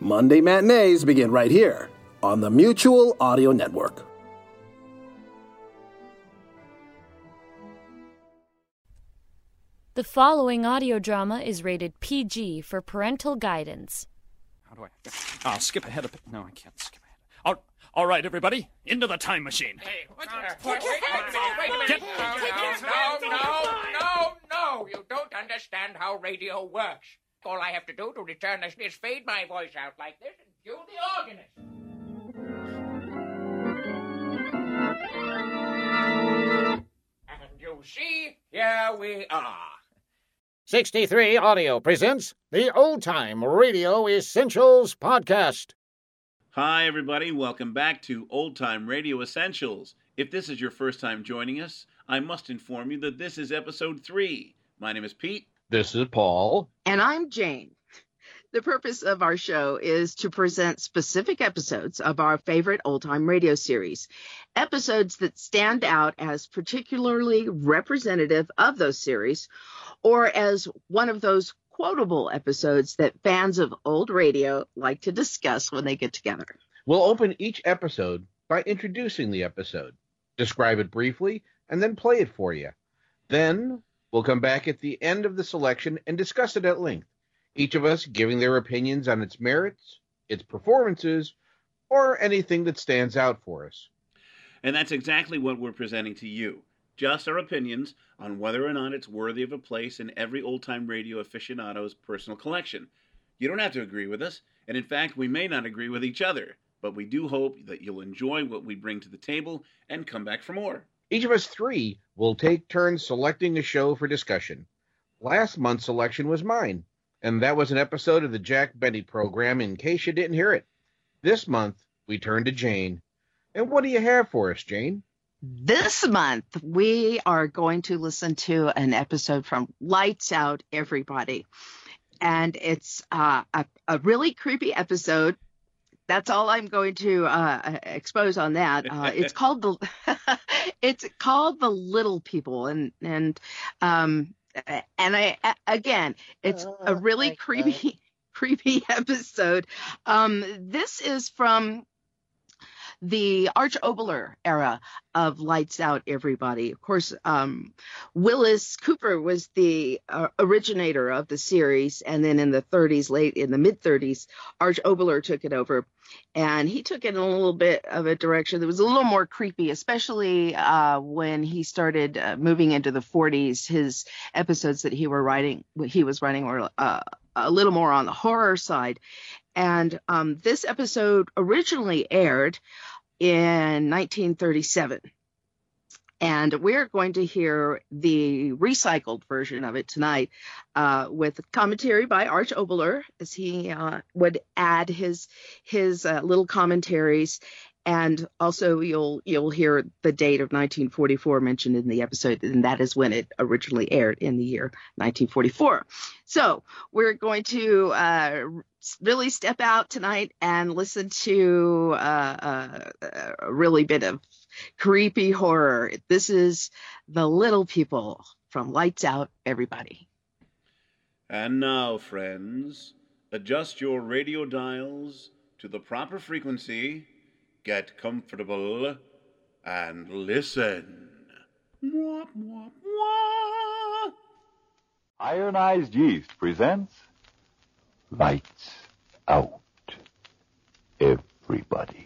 Monday matinees begin right here on the Mutual Audio Network. The following audio drama is rated PG for parental guidance. How do I? I'll skip ahead a bit. No, I can't skip ahead. All, all right, everybody, into the time machine. Hey, what the? Wait, wait, wait, wait a minute. No, no, no, no, no. You don't understand how radio works. All I have to do to return this is fade my voice out like this and cue the organist. And you see, here we are. 63 Audio presents the Old Time Radio Essentials Podcast. Hi, everybody. Welcome back to Old Time Radio Essentials. If this is your first time joining us, I must inform you that this is episode three. My name is Pete. This is Paul. And I'm Jane. The purpose of our show is to present specific episodes of our favorite old time radio series, episodes that stand out as particularly representative of those series, or as one of those quotable episodes that fans of old radio like to discuss when they get together. We'll open each episode by introducing the episode, describe it briefly, and then play it for you. Then we'll come back at the end of the selection and discuss it at length, each of us giving their opinions on its merits, its performances, or anything that stands out for us. And that's exactly what we're presenting to you. Just our opinions on whether or not it's worthy of a place in every old time radio aficionado's personal collection. You don't have to agree with us, and in fact, we may not agree with each other, but we do hope that you'll enjoy what we bring to the table and come back for more. Each of us three will take turns selecting a show for discussion. Last month's selection was mine, and that was an episode of the Jack Benny program in case you didn't hear it. This month, we turn to Jane. And what do you have for us, Jane? This month, we are going to listen to an episode from Lights Out Everybody. And it's uh, a, a really creepy episode. That's all I'm going to uh, expose on that. Uh, it's called the it's called the Little People, and and um and I again, it's a really creepy creepy episode. Um, this is from the Arch Oboler era of Lights Out Everybody. Of course, um, Willis Cooper was the uh, originator of the series, and then in the 30s, late in the mid 30s, Arch Oboler took it over, and he took it in a little bit of a direction that was a little more creepy, especially uh, when he started uh, moving into the 40s. His episodes that he were writing, he was writing, were uh, a little more on the horror side. And um, this episode originally aired in 1937. And we're going to hear the recycled version of it tonight uh, with commentary by Arch Oboler as he uh, would add his his uh, little commentaries. And also, you'll you'll hear the date of 1944 mentioned in the episode, and that is when it originally aired in the year 1944. So we're going to uh, really step out tonight and listen to uh, uh, a really bit of creepy horror. This is The Little People from Lights Out, everybody. And now, friends, adjust your radio dials to the proper frequency, get comfortable, and listen. Mwah, mwah, mwah. Ironized Yeast presents Lights Out. Everybody.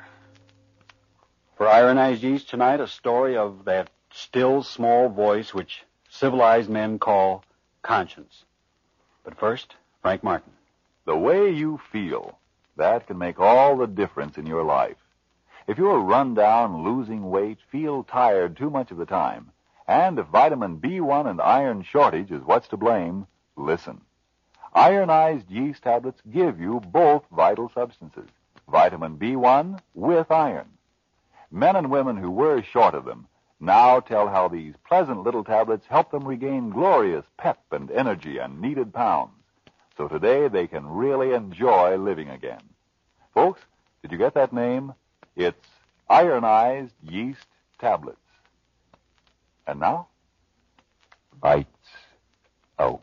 For Ironized Yeast tonight, a story of that still small voice which civilized men call conscience. But first, Frank Martin. The way you feel, that can make all the difference in your life. If you're run down, losing weight, feel tired too much of the time, and if vitamin B1 and iron shortage is what's to blame, listen. Ironized yeast tablets give you both vital substances, vitamin B1 with iron. Men and women who were short of them now tell how these pleasant little tablets help them regain glorious pep and energy and needed pounds. So today they can really enjoy living again. Folks, did you get that name? It's ironized yeast tablets. And now, lights out.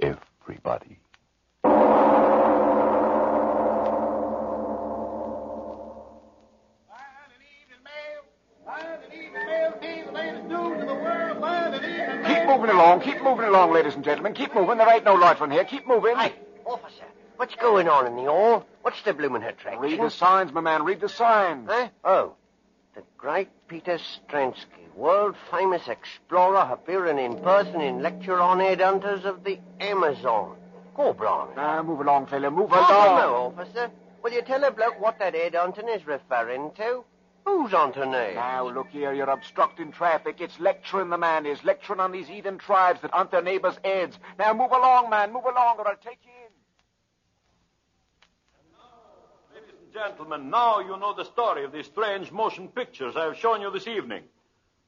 Everybody. Moving along, keep moving along, ladies and gentlemen. Keep moving. There ain't no loitering here. Keep moving. Hey, officer, what's going on in the hall? What's the bloomin' attraction? Read the signs, my man. Read the signs. Huh? Oh. The great Peter Stransky, world famous explorer, appearing in person in lecture on headhunters of the Amazon. Go, Brown. Now, move along, fella. Move along. know, officer. Will you tell a bloke what that headhunting is referring to? Who's on to me? Now, look here. You're obstructing traffic. It's lecturing the man is. Lecturing on these heathen tribes that aren't their neighbors' heads. Now, move along, man. Move along, or I'll take you in. Now, ladies and gentlemen, now you know the story of these strange motion pictures I have shown you this evening.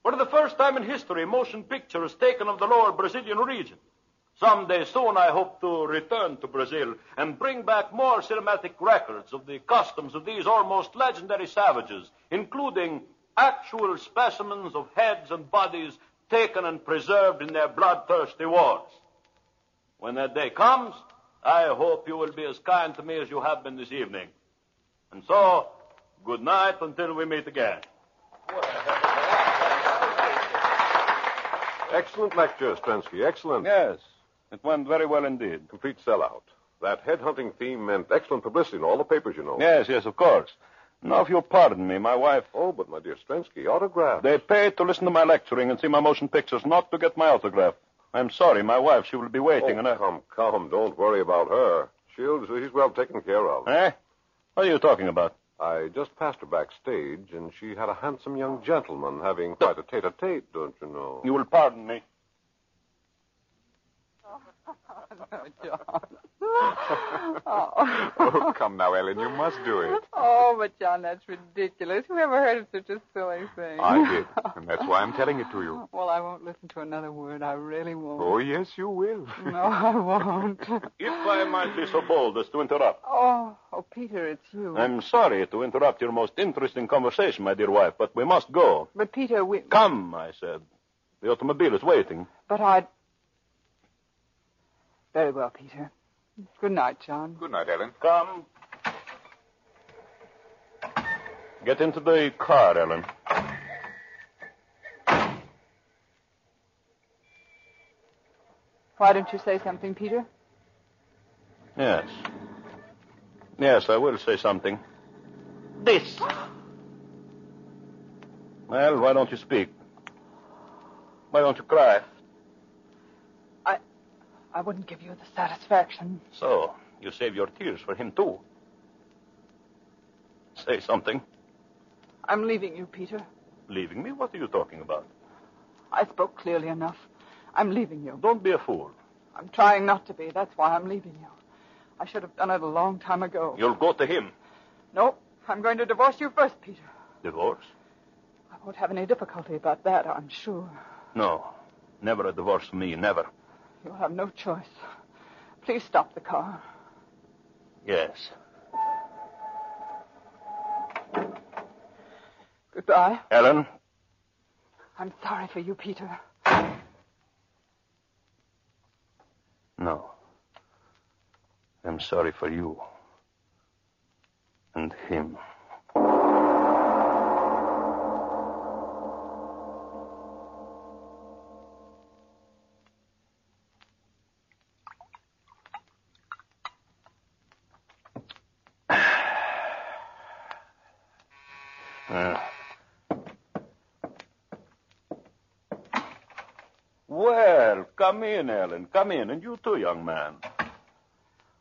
For the first time in history, motion pictures taken of the lower Brazilian region. Someday soon I hope to return to Brazil and bring back more cinematic records of the customs of these almost legendary savages, including actual specimens of heads and bodies taken and preserved in their bloodthirsty wars. When that day comes, I hope you will be as kind to me as you have been this evening. And so, good night until we meet again. Excellent lecture, Stransky. Excellent. Yes, it went very well indeed. Complete sellout. That headhunting theme meant excellent publicity in all the papers, you know. Yes, yes, of course. Now, if you'll pardon me, my wife. Oh, but my dear Stransky, autograph. They paid to listen to my lecturing and see my motion pictures, not to get my autograph. I'm sorry, my wife, she will be waiting, oh, and I. Come, come, don't worry about her. She'll, she's well taken care of. Eh? What are you talking about? I just passed her backstage, and she had a handsome young gentleman having quite a tete-a-tete, don't you know? You will pardon me. Oh. oh, come now, Ellen, you must do it. Oh, but John, that's ridiculous. Who ever heard of such a silly thing? I did, and that's why I'm telling it to you. Well, I won't listen to another word. I really won't. Oh, yes, you will. No, I won't. If I might be so bold as to interrupt. Oh, oh, Peter, it's you. I'm sorry to interrupt your most interesting conversation, my dear wife, but we must go. But, Peter, we. Come, I said. The automobile is waiting. But I'd. Very well, Peter. Good night, John. Good night, Ellen. Come. Get into the car, Ellen. Why don't you say something, Peter? Yes. Yes, I will say something. This. Well, why don't you speak? Why don't you cry? I. Wouldn't give you the satisfaction. So, you save your tears for him, too. Say something. I'm leaving you, Peter. Leaving me? What are you talking about? I spoke clearly enough. I'm leaving you. Don't be a fool. I'm trying not to be. That's why I'm leaving you. I should have done it a long time ago. You'll go to him. No, I'm going to divorce you first, Peter. Divorce? I won't have any difficulty about that, I'm sure. No. Never a divorce for me. Never. You'll have no choice. Please stop the car. Yes. Goodbye. Ellen, I'm sorry for you, Peter. no. I'm sorry for you. And him. Uh, well, come in, Ellen. Come in. And you too, young man.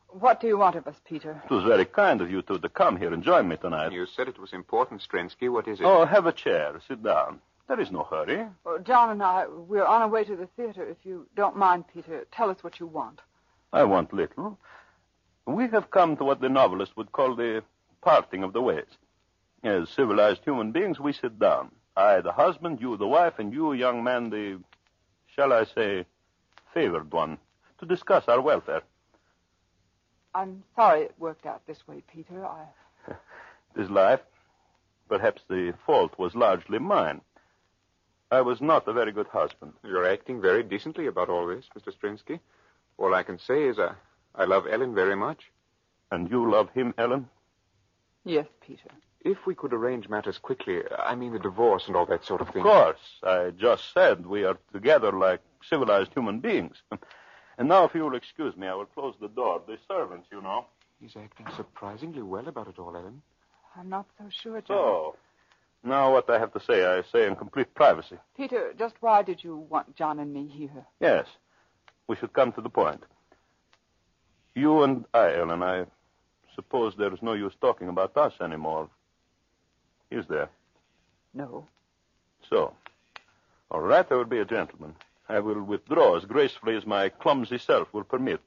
What do you want of us, Peter? It was very kind of you two to come here and join me tonight. You said it was important, Strensky. What is it? Oh, have a chair. Sit down. There is no hurry. Well, John and I, we're on our way to the theater. If you don't mind, Peter, tell us what you want. I want little. We have come to what the novelist would call the parting of the ways. As civilized human beings, we sit down. I, the husband, you, the wife, and you, young man, the, shall I say, favored one, to discuss our welfare. I'm sorry it worked out this way, Peter. I. This life, perhaps the fault was largely mine. I was not a very good husband. You're acting very decently about all this, Mr. Strinsky. All I can say is I, I love Ellen very much. And you love him, Ellen? Yes, Peter. If we could arrange matters quickly, I mean the divorce and all that sort of thing. Of course. I just said we are together like civilized human beings. And now, if you will excuse me, I will close the door. The servants, you know. He's acting surprisingly well about it all, Ellen. I'm not so sure, John. So, now what I have to say, I say in complete privacy. Peter, just why did you want John and me here? Yes. We should come to the point. You and I, Ellen, I suppose there is no use talking about us anymore. Is there? No. So. All right, I will be a gentleman. I will withdraw as gracefully as my clumsy self will permit.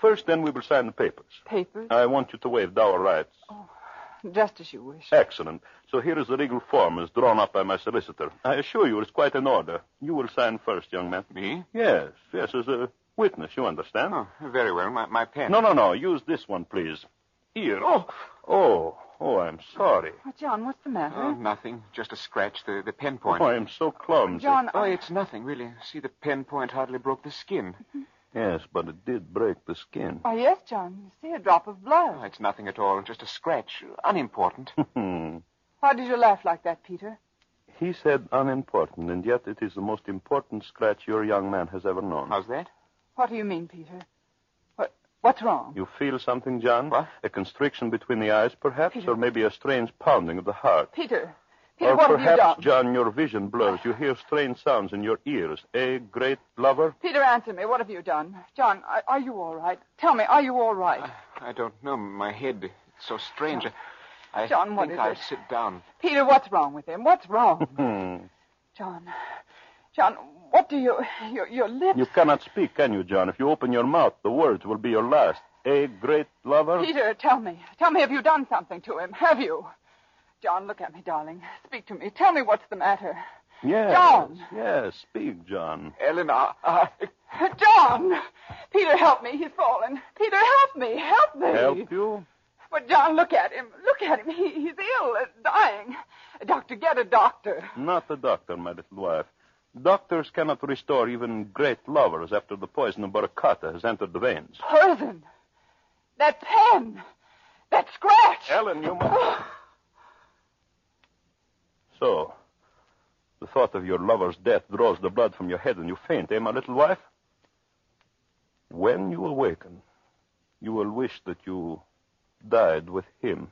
First, then, we will sign the papers. Papers? I want you to waive dower rights. Oh, just as you wish. Excellent. So here is the legal form as drawn up by my solicitor. I assure you it's quite in order. You will sign first, young man. Me? Yes, yes, as a witness, you understand? Oh, very well. My, my pen. No, no, no. Use this one, please. Here. Oh, oh, oh, I'm sorry. Oh, John, what's the matter? Oh, nothing. Just a scratch. The, the pen point. Oh, I'm so clumsy. John, Oh, I- it's nothing, really. See, the pen point hardly broke the skin. Mm-hmm. Yes, but it did break the skin. Why, yes, John. You see a drop of blood. Oh, it's nothing at all. Just a scratch. Unimportant. Hmm. Why did you laugh like that, Peter? he said unimportant, and yet it is the most important scratch your young man has ever known. How's that? What do you mean, Peter? What, what's wrong? You feel something, John? What? A constriction between the eyes, perhaps, or maybe a strange pounding of the heart. Peter, Peter, or what have you perhaps, done? John, your vision blurs. You hear strange sounds in your ears. A great lover? Peter, answer me. What have you done? John, are, are you all right? Tell me, are you all right? I don't know. My head. It's so strange. I, I John, what think is I'll it? sit down. Peter, what's wrong with him? What's wrong? Hmm. John, John, what do you... Your, your lips... You cannot speak, can you, John? If you open your mouth, the words will be your last. A great lover? Peter, tell me. Tell me, have you done something to him? Have you? John, look at me, darling. Speak to me. Tell me what's the matter. Yes. John. Yes, speak, John. Eleanor, I, I, John! Peter, help me. He's fallen. Peter, help me. Help me. Help you? But, John, look at him. Look at him. He, he's ill, uh, dying. Doctor, get a doctor. Not the doctor, my little wife. Doctors cannot restore even great lovers after the poison of Baracata has entered the veins. Poison. That pen. That scratch. Ellen, you must. So, the thought of your lover's death draws the blood from your head and you faint, eh, my little wife? When you awaken, you will wish that you died with him.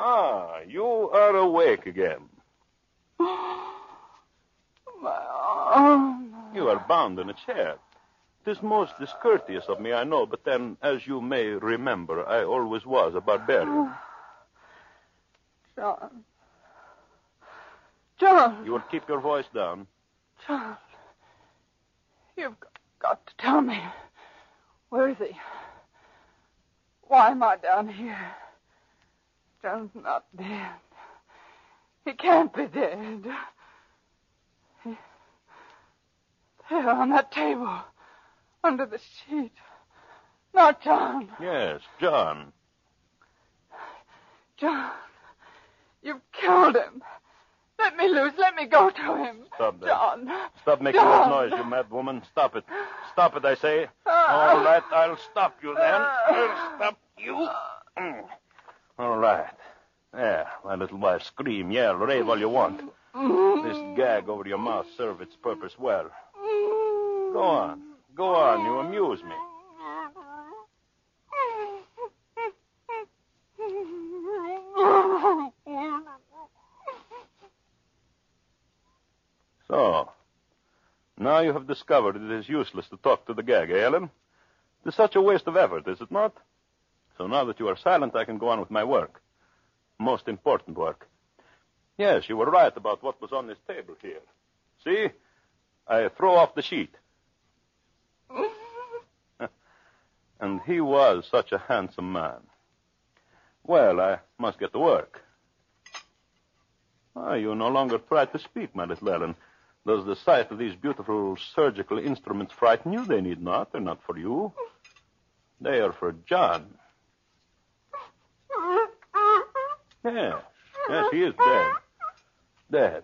Ah, you are awake again. Bound in a chair. It is most discourteous of me, I know, but then, as you may remember, I always was a barbarian. John. John. You will keep your voice down. John. You've got to tell me. Where is he? Why am I down here? John's not dead. He can't be dead. He... There on that table, under the sheet. Not John. Yes, John. John, you've killed him. Let me loose. Let me go to him. Stop that. John. Stop making John. that noise, you mad woman. Stop it. Stop it, I say. All right, I'll stop you then. I'll stop you. Mm. All right. There, my little wife, scream, yell, rave all you want. This gag over your mouth served its purpose well. Go on. Go on. You amuse me. So, now you have discovered it is useless to talk to the gag, eh, Ellen? It is such a waste of effort, is it not? So now that you are silent, I can go on with my work. Most important work. Yes, you were right about what was on this table here. See? I throw off the sheet. and he was such a handsome man. Well, I must get to work. Ah, you no longer try to speak, my little Ellen. Does the sight of these beautiful surgical instruments frighten you? They need not. They're not for you. They are for John. Yes. Yes, he is dead. Dead.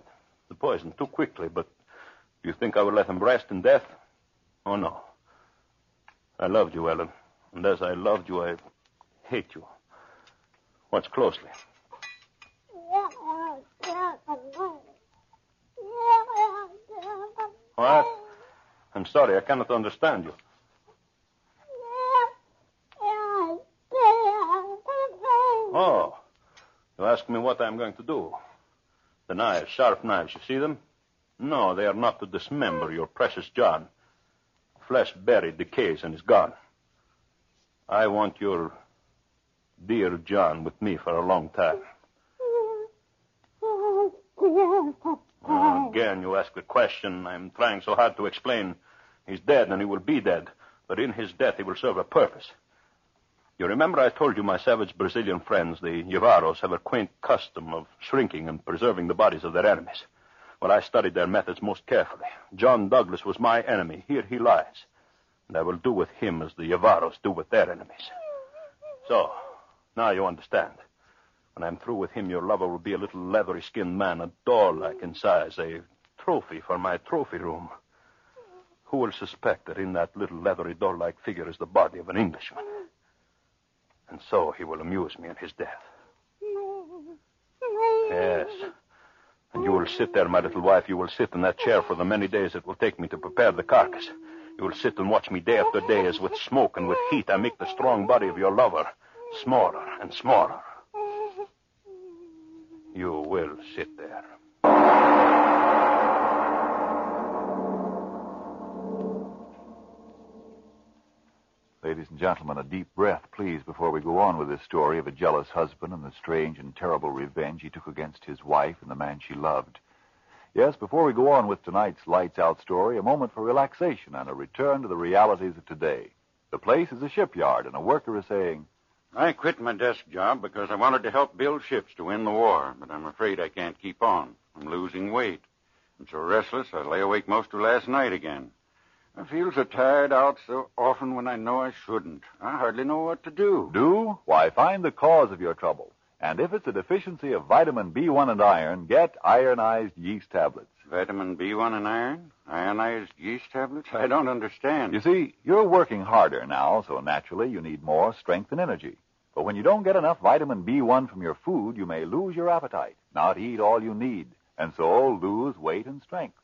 The poison too quickly, but do you think I would let him rest in death? Oh, no. I loved you, Ellen. And as I loved you, I hate you. Watch closely. What? I'm sorry, I cannot understand you. Oh, you ask me what I'm going to do. The knives, sharp knives, you see them? No, they are not to dismember your precious John. Flesh buried, decays, and is gone. I want your dear John with me for a long time. Oh, again, you ask the question. I'm trying so hard to explain. He's dead, and he will be dead. But in his death, he will serve a purpose. You remember I told you my savage Brazilian friends, the Yavaros, have a quaint custom of shrinking and preserving the bodies of their enemies. Well, I studied their methods most carefully. John Douglas was my enemy. Here he lies. And I will do with him as the Yavaros do with their enemies. So, now you understand. When I'm through with him, your lover will be a little leathery skinned man, a doll-like in size, a trophy for my trophy room. Who will suspect that in that little leathery doll-like figure is the body of an Englishman? And so he will amuse me in his death. Yes. And you will sit there, my little wife. You will sit in that chair for the many days it will take me to prepare the carcass. You will sit and watch me day after day as with smoke and with heat I make the strong body of your lover smaller and smaller. You will sit there. Ladies and gentlemen, a deep breath, please, before we go on with this story of a jealous husband and the strange and terrible revenge he took against his wife and the man she loved. Yes, before we go on with tonight's Lights Out story, a moment for relaxation and a return to the realities of today. The place is a shipyard, and a worker is saying, I quit my desk job because I wanted to help build ships to win the war, but I'm afraid I can't keep on. I'm losing weight. I'm so restless I lay awake most of last night again. I feel so tired out so often when I know I shouldn't. I hardly know what to do. Do? Why, find the cause of your trouble. And if it's a deficiency of vitamin B1 and iron, get ironized yeast tablets. Vitamin B1 and iron? Ironized yeast tablets? I don't understand. You see, you're working harder now, so naturally you need more strength and energy. But when you don't get enough vitamin B1 from your food, you may lose your appetite, not eat all you need, and so lose weight and strength.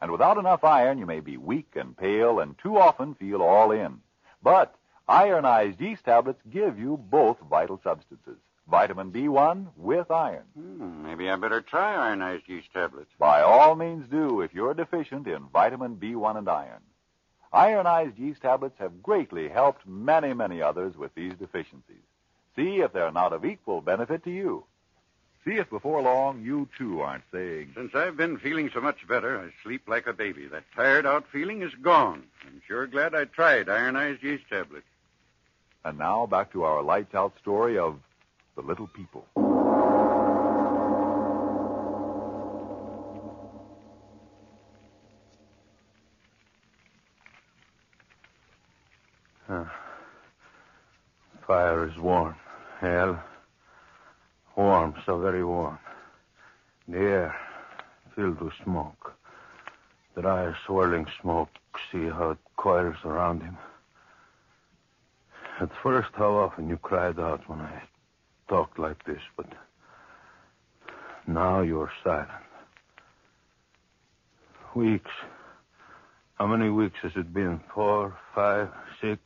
And without enough iron, you may be weak and pale and too often feel all in. But ironized yeast tablets give you both vital substances. Vitamin B1 with iron. Hmm, maybe I better try ironized yeast tablets. By all means do if you're deficient in vitamin B1 and iron. Ironized yeast tablets have greatly helped many, many others with these deficiencies. See if they're not of equal benefit to you. See if before long you too aren't saying. Since I've been feeling so much better, I sleep like a baby. That tired out feeling is gone. I'm sure glad I tried ironized yeast tablets. And now back to our lights out story of The Little People. Uh, fire is warm. Hell, warm, so very warm. The air filled with smoke. Dry, swirling smoke. See how it coils around him. At first, how often you cried out when I talked like this, but now you're silent. Weeks. How many weeks has it been? Four, five, six?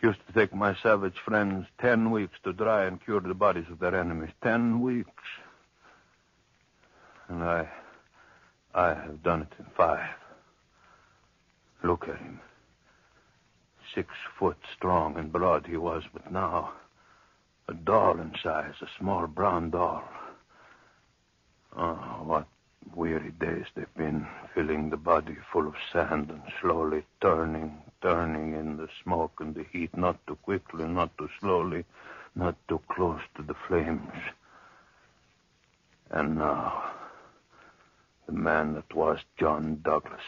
Used to take my savage friends ten weeks to dry and cure the bodies of their enemies. Ten weeks. And I. I have done it in five. Look at him. Six foot strong and broad he was, but now. A doll in size, a small brown doll. Oh, what weary days they've been, filling the body full of sand and slowly turning, turning in the smoke and the heat, not too quickly, not too slowly, not too close to the flames. And now, the man that was John Douglas.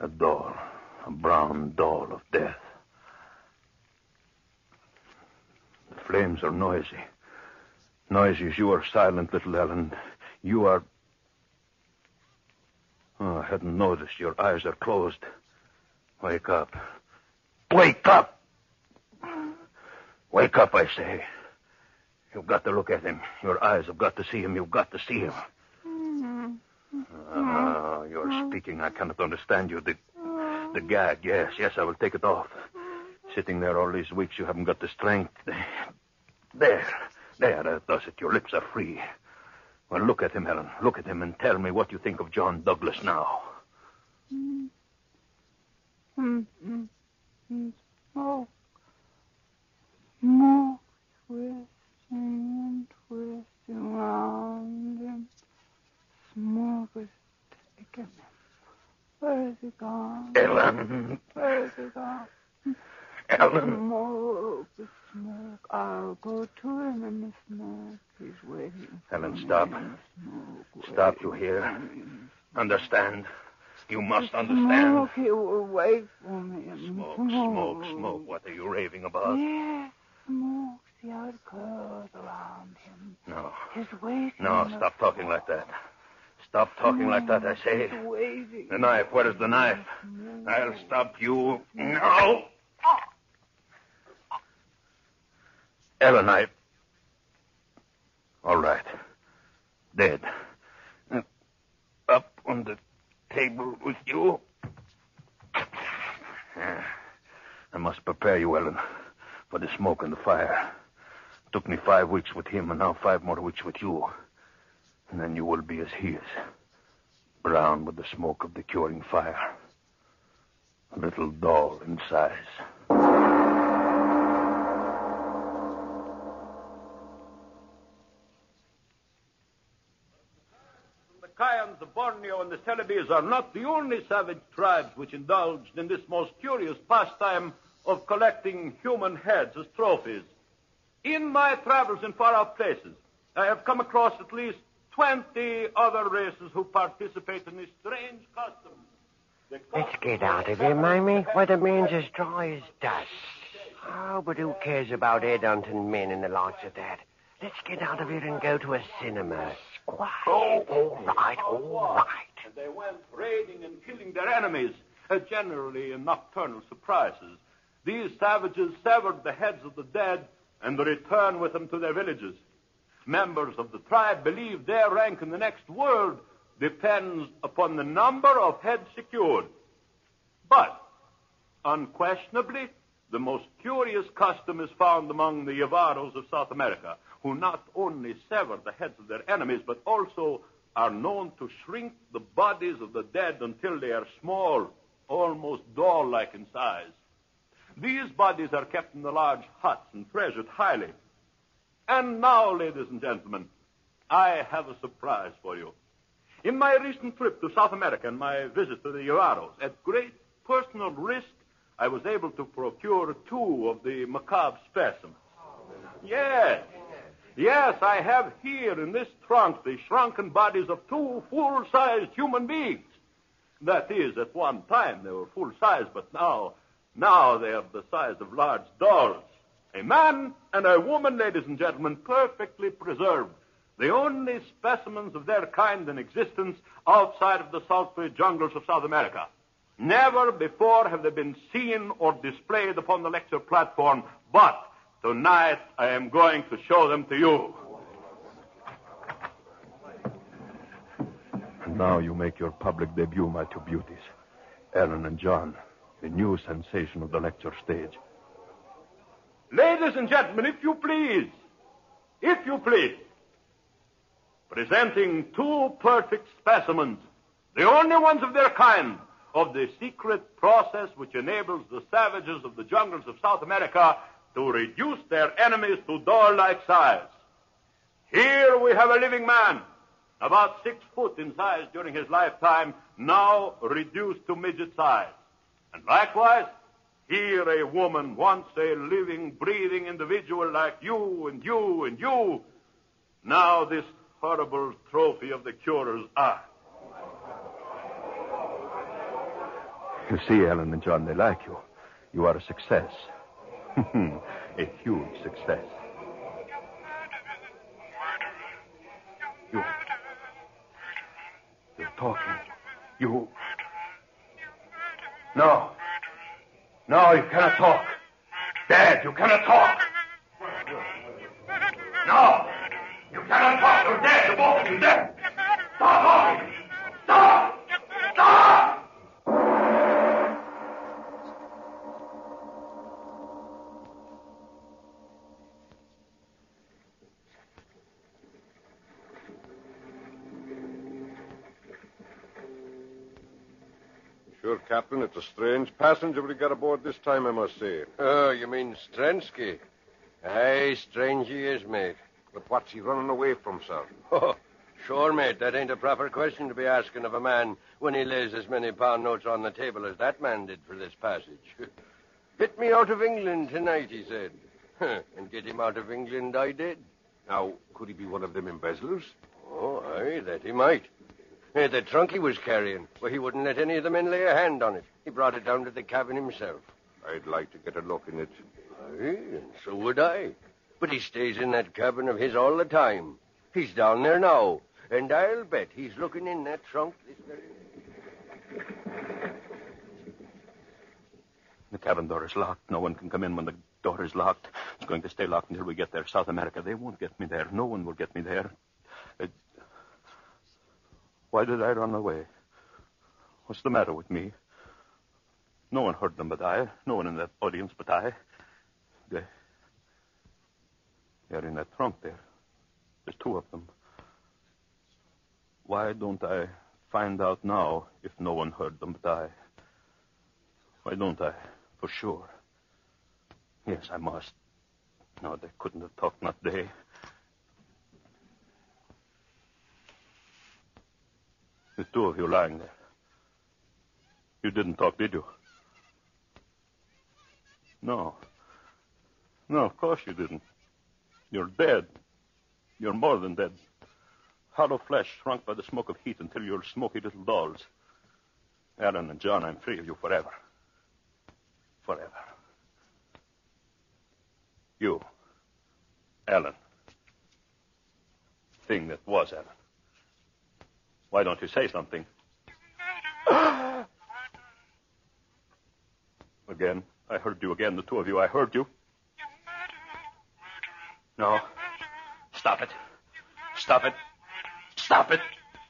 A doll, a brown doll of death. The flames are noisy. Noisy as you are silent, little Ellen. You are. Oh, I hadn't noticed. Your eyes are closed. Wake up. Wake up! Wake up, I say. You've got to look at him. Your eyes have got to see him. You've got to see him. Mm-hmm. Ah, you're speaking. I cannot understand you. The, the gag, yes, yes, I will take it off. Sitting there all these weeks, you haven't got the strength. There, there, that does it. Your lips are free. Well, look at him, Ellen. Look at him and tell me what you think of John Douglas now. Mm-hmm. Mm, mm, mm. oh. Smoke. Smoke twisting and twisting round him. Smoke is taking him. Where is he gone? Ellen. Where is he gone? Ellen. Smoke, the smoke. I'll go to him in the smoke. He's waiting. Ellen, stop. Stop, you hear? Understand? You must understand. Smoke, will wait for me. Smoke, smoke, smoke. What are you raving about? Yes, smoke. See how it curls around him. No. He's waiting. No, stop talking like that. Stop talking like that, I say. The knife, where is the knife? I'll stop you. No! Ellen, I. All right. Dead. Up on the table with you. Yeah. I must prepare you, Ellen, for the smoke and the fire. Took me five weeks with him, and now five more weeks with you. And then you will be as he is. Brown with the smoke of the curing fire. A little doll in size. The Kayans, the Borneo, and the Celebes are not the only savage tribes which indulged in this most curious pastime of collecting human heads as trophies. In my travels in far off places, I have come across at least 20 other races who participate in this strange custom. Let's get out of here, Mamie. Weatherman's as dry as dust. Oh, but who cares about headhunting men and the likes of that? Let's get out of here and go to a cinema. Quiet. Oh, all right, all right. And they went raiding and killing their enemies, uh, generally in nocturnal surprises. These savages severed the heads of the dead and returned with them to their villages. Members of the tribe believe their rank in the next world depends upon the number of heads secured. But, unquestionably, the most curious custom is found among the Yavaros of South America, who not only sever the heads of their enemies, but also are known to shrink the bodies of the dead until they are small, almost doll like in size. These bodies are kept in the large huts and treasured highly. And now, ladies and gentlemen, I have a surprise for you. In my recent trip to South America and my visit to the Yavaros, at great personal risk, I was able to procure two of the macabre specimens. Yes. Yes, I have here in this trunk the shrunken bodies of two full-sized human beings. That is, at one time they were full size, but now Now they are the size of large dolls. A man and a woman, ladies and gentlemen, perfectly preserved. The only specimens of their kind in existence outside of the sultry jungles of South America. Never before have they been seen or displayed upon the lecture platform, but tonight I am going to show them to you. And now you make your public debut, my two beauties. Ellen and John, the new sensation of the lecture stage. Ladies and gentlemen, if you please, if you please, presenting two perfect specimens, the only ones of their kind, of the secret process which enables the savages of the jungles of South America to reduce their enemies to doll-like size. Here we have a living man, about six foot in size during his lifetime, now reduced to midget size. And likewise, here a woman, once a living, breathing individual like you and you and you, now this horrible trophy of the curer's art. You see, Ellen and John, they like you. You are a success. a huge success. You. You're talking. You. No. No, you cannot talk. Dad, you cannot talk. No. You cannot talk. You're dead. You're both of you dead. Stop. Captain, it's a strange passenger we got aboard this time, I must say. Oh, you mean Strensky? Aye, strange he is, mate. But what's he running away from, sir? Oh, sure, mate. That ain't a proper question to be asking of a man when he lays as many pound notes on the table as that man did for this passage. Hit me out of England tonight, he said. and get him out of England I did. Now, could he be one of them embezzlers? Oh, aye, that he might. The trunk he was carrying, well, he wouldn't let any of the men lay a hand on it. He brought it down to the cabin himself. I'd like to get a look in it. Aye, and so would I. But he stays in that cabin of his all the time. He's down there now, and I'll bet he's looking in that trunk this very The cabin door is locked. No one can come in when the door is locked. It's going to stay locked until we get there. South America, they won't get me there. No one will get me there. Why did I run away? What's the matter with me? No one heard them but I. No one in that audience but I. They, they're in that trunk there. There's two of them. Why don't I find out now if no one heard them but I? Why don't I? For sure. Yes, I must. No, they couldn't have talked, not they. The two of you lying there. You didn't talk, did you? No. No, of course you didn't. You're dead. You're more than dead. Hollow flesh shrunk by the smoke of heat until you're smoky little dolls. Aaron and John, I'm free of you forever. Forever. You, Ellen. Thing that was Ellen. Why don't you say something? again. I heard you again, the two of you. I heard you. No. Stop it. Stop it. Stop it.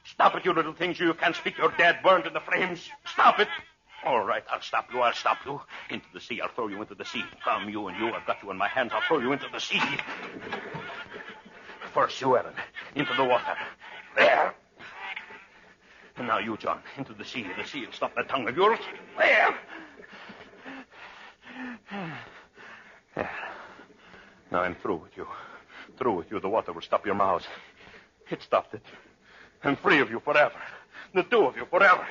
Stop it, you little things. You can't speak. You're dead, burned in the flames. Stop it. All right, I'll stop you. I'll stop you. Into the sea. I'll throw you into the sea. Come, you and you. I've got you in my hands. I'll throw you into the sea. First, you, Ellen. Into the water. There. And now you, John. Into the sea. The sea will stop that tongue of yours. There. There. Now I'm through with you. Through with you. The water will stop your mouths. It stopped it. I'm free of you forever. The two of you forever.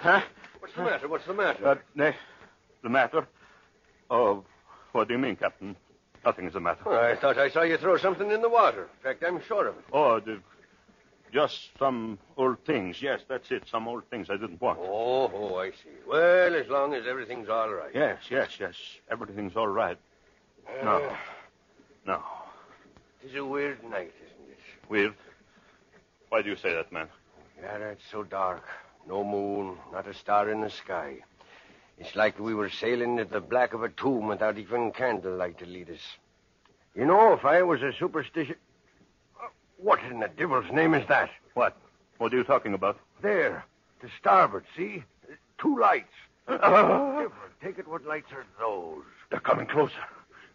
Huh? What's the matter? What's the matter? Uh, nay, the matter? Oh, what do you mean, Captain? Nothing is the matter. I thought I saw you throw something in the water. In fact, I'm sure of it. Oh, the, Just some old things. Yes, that's it. Some old things I didn't want. Oh, oh, I see. Well, as long as everything's all right. Yes, yes, yes. Everything's all right. No. Uh, No. It's a weird night, isn't it? Weird. Why do you say that, man? Yeah, it's so dark. No moon, not a star in the sky. It's like we were sailing at the black of a tomb without even candlelight to lead us. You know, if I was a superstitious. What in the devil's name is that? What? What are you talking about? There, to starboard, see? Two lights. Different. Take it, what lights are those? They're coming closer.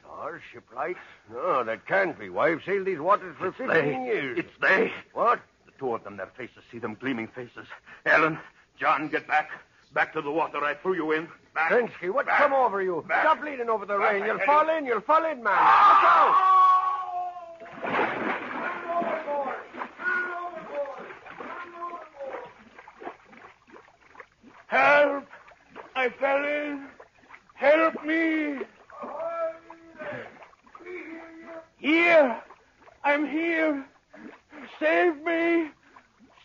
Our ship lights? No, that can't be. Why, I've sailed these waters for 15 they. years. It's they. What? The two of them, their faces. See them gleaming faces. Ellen, John, get back. Back to the water I threw you in. Back. Trensky, what's Back. come over you? Back. Stop leaning over the Back, rain. You'll fall in. You'll fall in, man. Ah! Look out! Help! I fell in. Help me. Here. I'm here. Save me.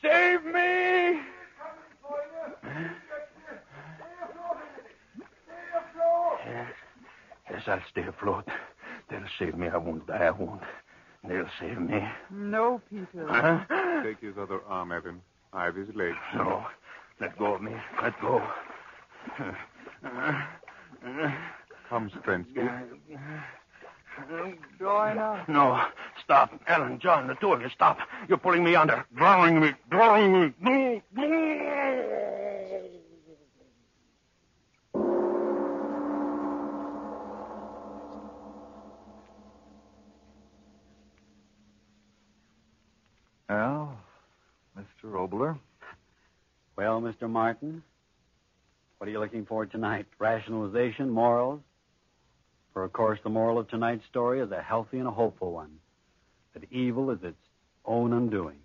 Save me. Yes. Yes, I'll stay afloat. They'll save me. I won't die. I won't. They'll save me. No, Peter. Huh? Take his other arm, Evan. I have his leg. No. Let go of me. Let go. Come, Strensky. Join us. No. Stop. Ellen, John, the two of you, stop. You're pulling me under. Drowning me. Drowning me. Well, Mr. Oboler, Well, Mr. Martin, what are you looking for tonight? Rationalization, morals? For, of course, the moral of tonight's story is a healthy and a hopeful one that evil is its own undoing.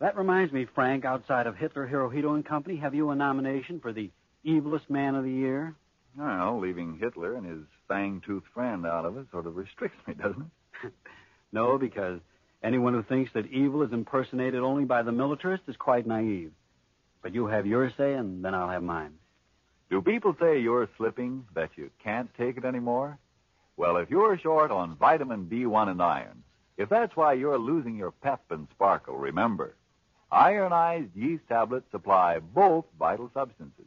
That reminds me, Frank, outside of Hitler, Hirohito, and Company, have you a nomination for the evilest man of the year? well, leaving Hitler and his fang-toothed friend out of it sort of restricts me, doesn't it? No, because anyone who thinks that evil is impersonated only by the militarist is quite naive. But you have your say, and then I'll have mine. Do people say you're slipping, that you can't take it anymore? Well, if you're short on vitamin B1 and iron, if that's why you're losing your pep and sparkle, remember, ironized yeast tablets supply both vital substances.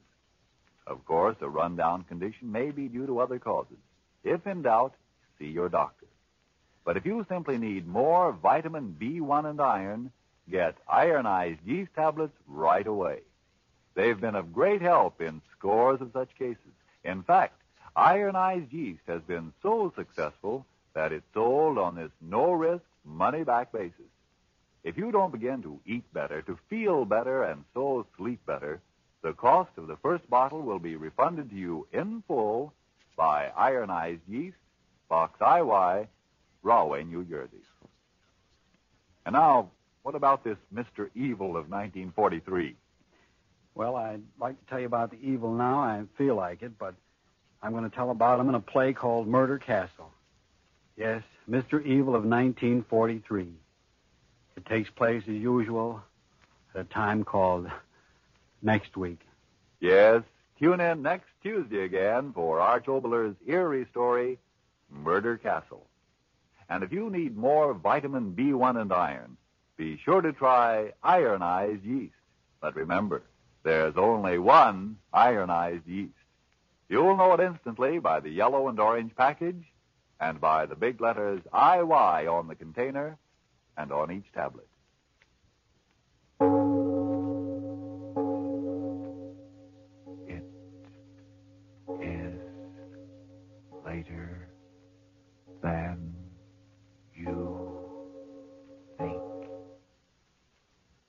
Of course, a rundown condition may be due to other causes. If in doubt, see your doctor. But if you simply need more vitamin B1 and iron, get ironized yeast tablets right away. They've been of great help in scores of such cases. In fact, ironized yeast has been so successful that it's sold on this no-risk, money-back basis. If you don't begin to eat better, to feel better, and so sleep better, the cost of the first bottle will be refunded to you in full by ironized yeast, Box IY, Rahway, New Jersey. And now, what about this Mr. Evil of 1943? Well, I'd like to tell you about the evil now. I feel like it, but I'm going to tell about him in a play called Murder Castle. Yes, Mr. Evil of 1943. It takes place as usual at a time called next week. Yes, tune in next Tuesday again for Arch Oboler's eerie story, Murder Castle. And if you need more vitamin B1 and iron, be sure to try ironized yeast. But remember, there's only one ironized yeast. You'll know it instantly by the yellow and orange package and by the big letters IY on the container and on each tablet.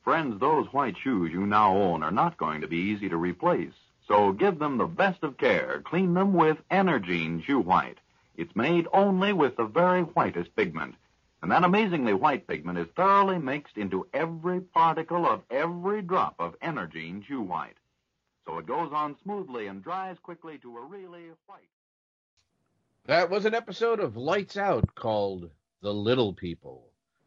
Friends, those white shoes you now own are not going to be easy to replace. So give them the best of care. Clean them with Energine Shoe White. It's made only with the very whitest pigment. And that amazingly white pigment is thoroughly mixed into every particle of every drop of Energine Shoe White. So it goes on smoothly and dries quickly to a really white. That was an episode of Lights Out called The Little People.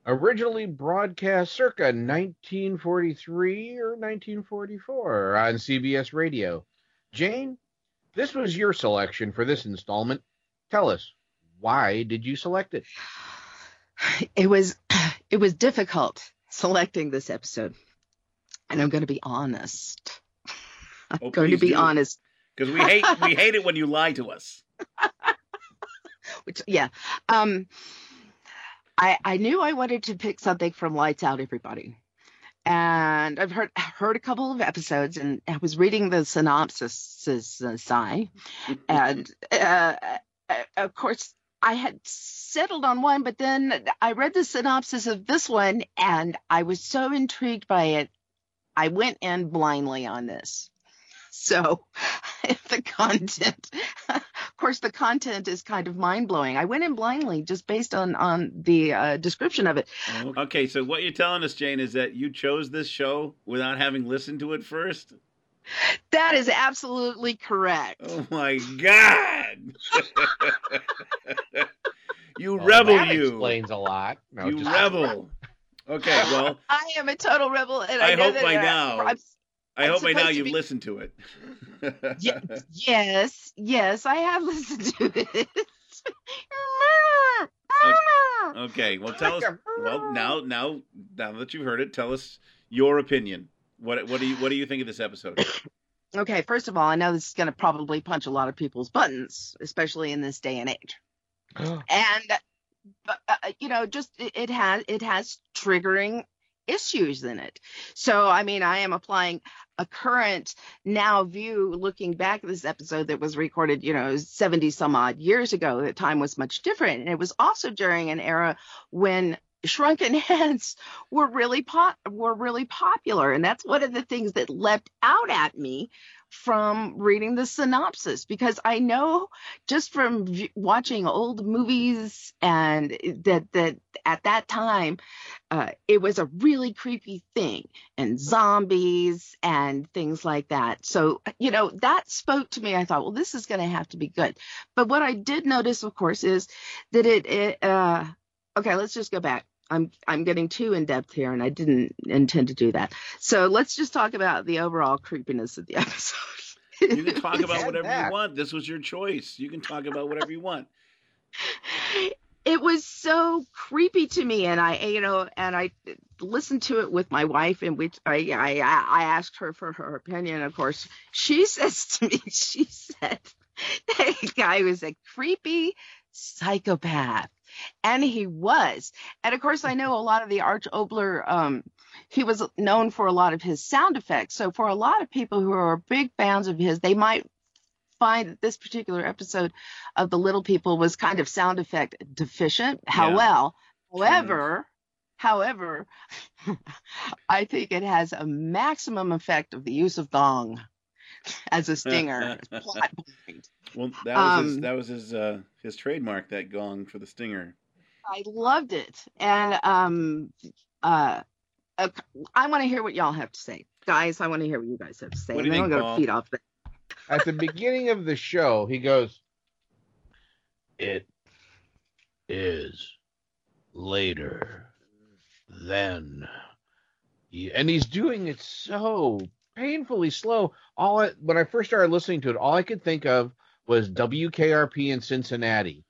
Originally broadcast circa 1943 or 1944 on CBS Radio. Jane, this was your selection for this installment. Tell us, why did you select it? It was it was difficult selecting this episode. And I'm going to be honest. I'm Oh, going to be do. honest. Because we hate we hate it when you lie to us. Which yeah. Um I I knew I wanted to pick something from Lights Out Everybody. And I've heard heard a couple of episodes and I was reading the synopsis uh, sigh and uh, uh, of course I had settled on one but then I read the synopsis of this one and I was so intrigued by it I went in blindly on this. So the content, course, the content is kind of mind blowing. I went in blindly just based on on the uh, description of it. Okay, so what you're telling us, Jane, is that you chose this show without having listened to it first? That is absolutely correct. Oh my God! you Well, rebel, that you. explains a lot. No, you rebel. Okay, well, I am a total rebel, and I, I know hope that, by now. I'm- I I'm hope by now you've be- listened to it. yes, yes, I have listened to it. Okay, well, tell us. Well, now, now, now that you've heard it, tell us your opinion. What, what do you, what do you think of this episode? Okay, first of all, I know this is going to probably punch a lot of people's buttons, especially in this day and age. and but, uh, you know, just it, it has it has triggering issues in it. So, I mean, I am applying a current now view looking back at this episode that was recorded, you know, 70 some odd years ago. The time was much different. And it was also during an era when shrunken heads were really pop were really popular and that's one of the things that leapt out at me from reading the synopsis because I know just from v- watching old movies and that that at that time uh, it was a really creepy thing and zombies and things like that. So you know that spoke to me. I thought, well, this is going to have to be good. But what I did notice, of course, is that it, it uh, okay. Let's just go back. I'm I'm getting too in depth here, and I didn't intend to do that. So let's just talk about the overall creepiness of the episode. You can talk about whatever you want. This was your choice. You can talk about whatever you want. it was so creepy to me and i you know and i listened to it with my wife and which i i i asked her for her opinion of course she says to me she said that guy was a creepy psychopath and he was. And of course i know a lot of the arch oboler um he was known for a lot of his sound effects. So for a lot of people who are big fans of his they might find that this particular episode of the little people was kind of sound effect deficient. How well however however i think it has a maximum effect of the use of gong as a stinger plot point. Well, that was his, Um, that was his uh, his trademark. That gong for the stinger. i loved it and um uh uh, I want to hear what y'all have to say, guys. I want to hear what you guys have to say, What and do you then think, I'm Paul? gonna feed off that. At the beginning of the show, he goes, It is later than. Ye-" And he's doing it so painfully slow. All I, when I first started listening to it, all I could think of was WKRP in Cincinnati,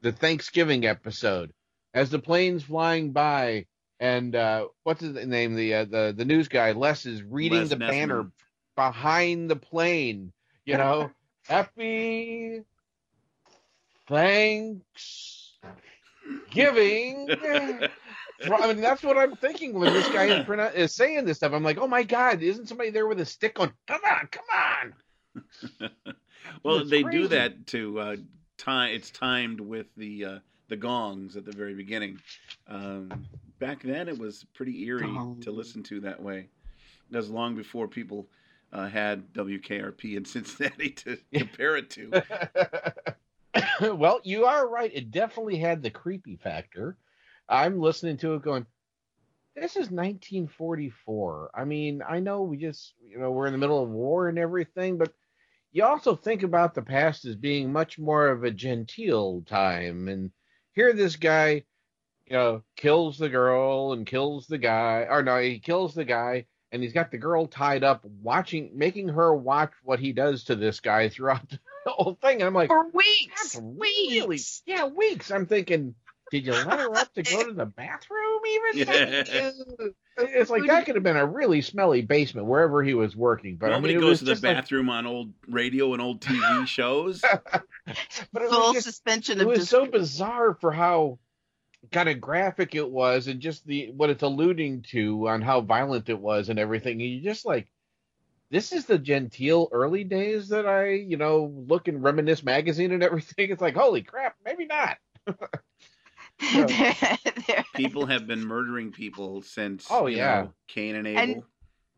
the Thanksgiving episode, as the plane's flying by, and uh, what's his name? The uh, the the news guy Les is reading Les the Nessman. banner behind the plane. You know, happy thanks giving. I mean, that's what I'm thinking when this guy is, saying this stuff. I'm like, oh my god, isn't somebody there with a stick going, come on, come on? Well, It's they do that to uh, time. It's timed with the uh, the gongs at the very beginning. Um, back then, it was pretty eerie to listen to that way. That was long before people uh, had WKRP in Cincinnati to compare it to. well, you are right. It definitely had the creepy factor. I'm listening to it going, this is 1944. I mean, I know we just, you know, we're in the middle of war and everything, but you also think about the past as being much more of a genteel time. And here, this guy, you know, kills the girl and kills the guy. Or no, he kills the guy and he's got the girl tied up, watching, making her watch what he does to this guy throughout the whole thing. And I'm like, for weeks, that's really, yeah, weeks. I'm thinking, did you let her up to go to the bathroom even? Yeah. It's like that could have been a really smelly basement wherever he was working. But Nobody I mean, it goes was to the just like- bathroom on old radio and old TV shows. but it Full was just, suspension it of was dis- so bizarre for how kind of graphic it was and just the what it's alluding to on how violent it was and everything. And you just like this is the genteel early days that I, you know, look in Reminisce magazine and everything. It's like, holy crap, maybe not. people have been murdering people since Oh, you yeah. know, Cain and Abel. and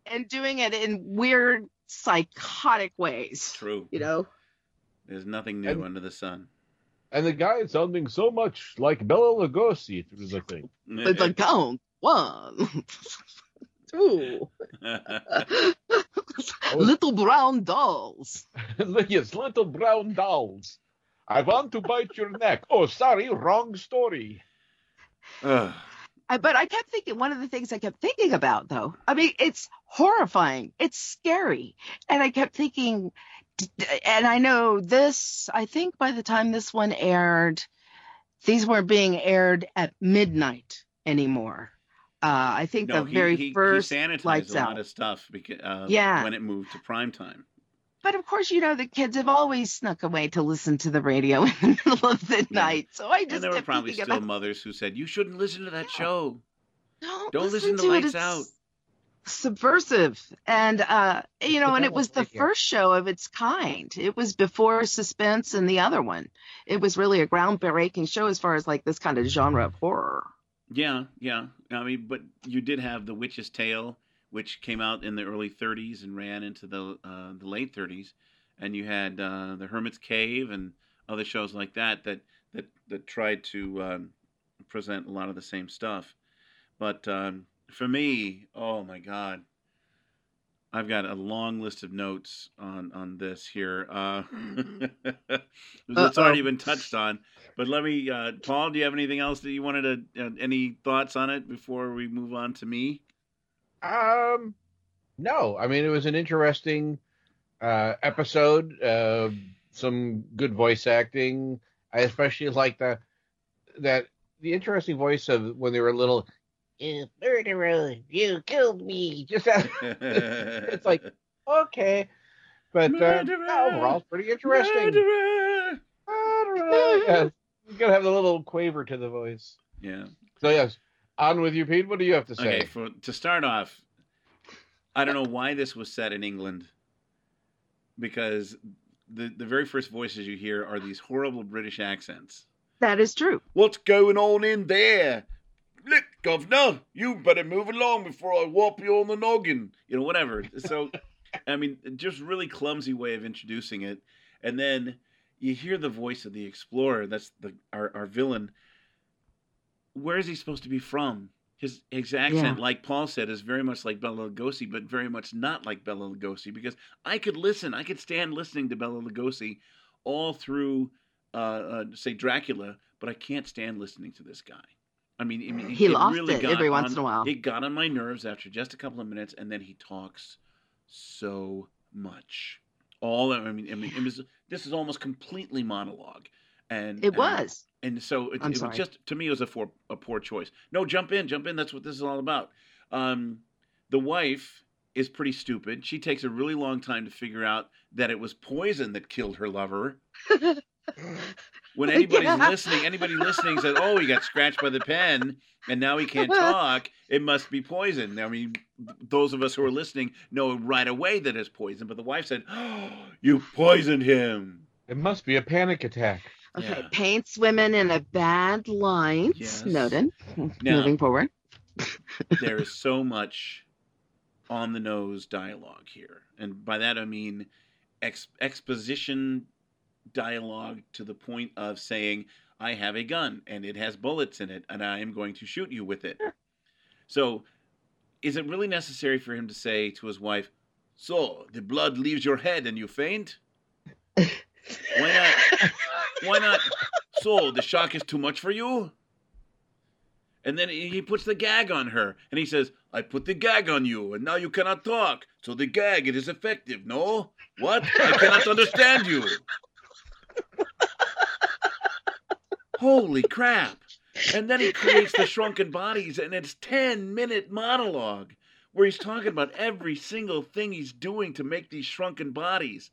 and doing it in weird psychotic ways. True. You know. There's nothing new under the sun. And the guy is sounding so much like Bela Lugosi through the thing. It's like count one, two, little brown dolls. yes, little brown dolls. I want to bite your neck. Oh, sorry, wrong story. Ugh. But I kept thinking one of the things I kept thinking about though. I mean, it's horrifying. It's scary, and I kept thinking, d- d- and I know this. I think by the time this one aired, these weren't being aired at midnight anymore. Uh, I think No, the he, very he, first he sanitized lights a out. lot of stuff because uh, Yeah. when it moved to prime time. But of course, you know the kids have always snuck away to listen to the radio in the middle of the night. So I just And there were probably still about, mothers who said, "You shouldn't listen to that show. don't, Don't listen, to it. Lights It's Out." Subversive, and uh, you know, and it was the first show of its kind. It was before Suspense and the other one. It was really a groundbreaking show as far as like this kind of genre of horror. Yeah, yeah. I mean, but you did have The Witch's Tale, which came out in the early 30s and ran into the uh, the late 30s, and you had uh, The Hermit's Cave and other shows like that that that that tried to um, present a lot of the same stuff. But um, for me, oh my God, I've got a long list of notes on on this here. Uh, it's already been touched on, but let me, uh, Paul. Do you have anything else that you wanted to? Uh, any thoughts on it before we move on to me? Um, no, I mean it was an interesting uh, episode. Uh, some good voice acting. I especially like the that the interesting voice of when they were little. You murderer! You killed me! Just that. it's like okay, but uh, overall it's pretty interesting. Murderer! Yeah, you gotta have the little quaver to the voice. Yeah. So yes, on with you, Pete. What do you have to say? Okay. For to start off, I don't know why this was set in England, because the the very first voices you hear are these horrible British accents. That is true. What's going on in there? Look, governor, you better move along before I whop you on the noggin. You know, whatever. So, I mean, just really clumsy way of introducing it. And then you hear the voice of the explorer. That's the our, our villain. Where is he supposed to be from? His his accent, Yeah. like Paul said, is very much like Bela Lugosi, but very much not like Bela Lugosi. Because I could listen, I could stand listening to Bela Lugosi all through, uh, uh, say Dracula, but I can't stand listening to this guy. I mean, I mean He it lost really it every on- once in a while. It got on my nerves after just a couple of minutes, and then he talks so much. All I mean, I mean, it was this is almost completely monologue, and It was. and so it, it was just to me it was a poor a poor choice. No, jump in, jump in. That's what this is all about. Um, the wife is pretty stupid. She takes a really long time to figure out that it was poison that killed her lover. When anybody's Yeah. listening, anybody listening says, "Oh, he got scratched by the pen, and now he can't talk," it must be poison. I mean, those of us who are listening know right away that it's poison. But the wife said, oh, "You poisoned him." It must be a panic attack. Okay, paints women in a bad light. Yes. Noted. Now- Moving forward. there is so much on the nose dialogue here. And by that I mean ex- exposition dialogue to the point of saying, I have a gun and it has bullets in it and I am going to shoot you with it. So, is it really necessary for him to say to his wife, So, the blood leaves your head and you faint? Why not? Why not? So, the shock is too much for you? And then he puts the gag on her, and he says, "I put the gag on you, and now you cannot talk. So the gag it is effective. No, what? I cannot understand you." Holy crap! And then he creates the shrunken bodies, and it's ten minute monologue where he's talking about every single thing he's doing to make these shrunken bodies.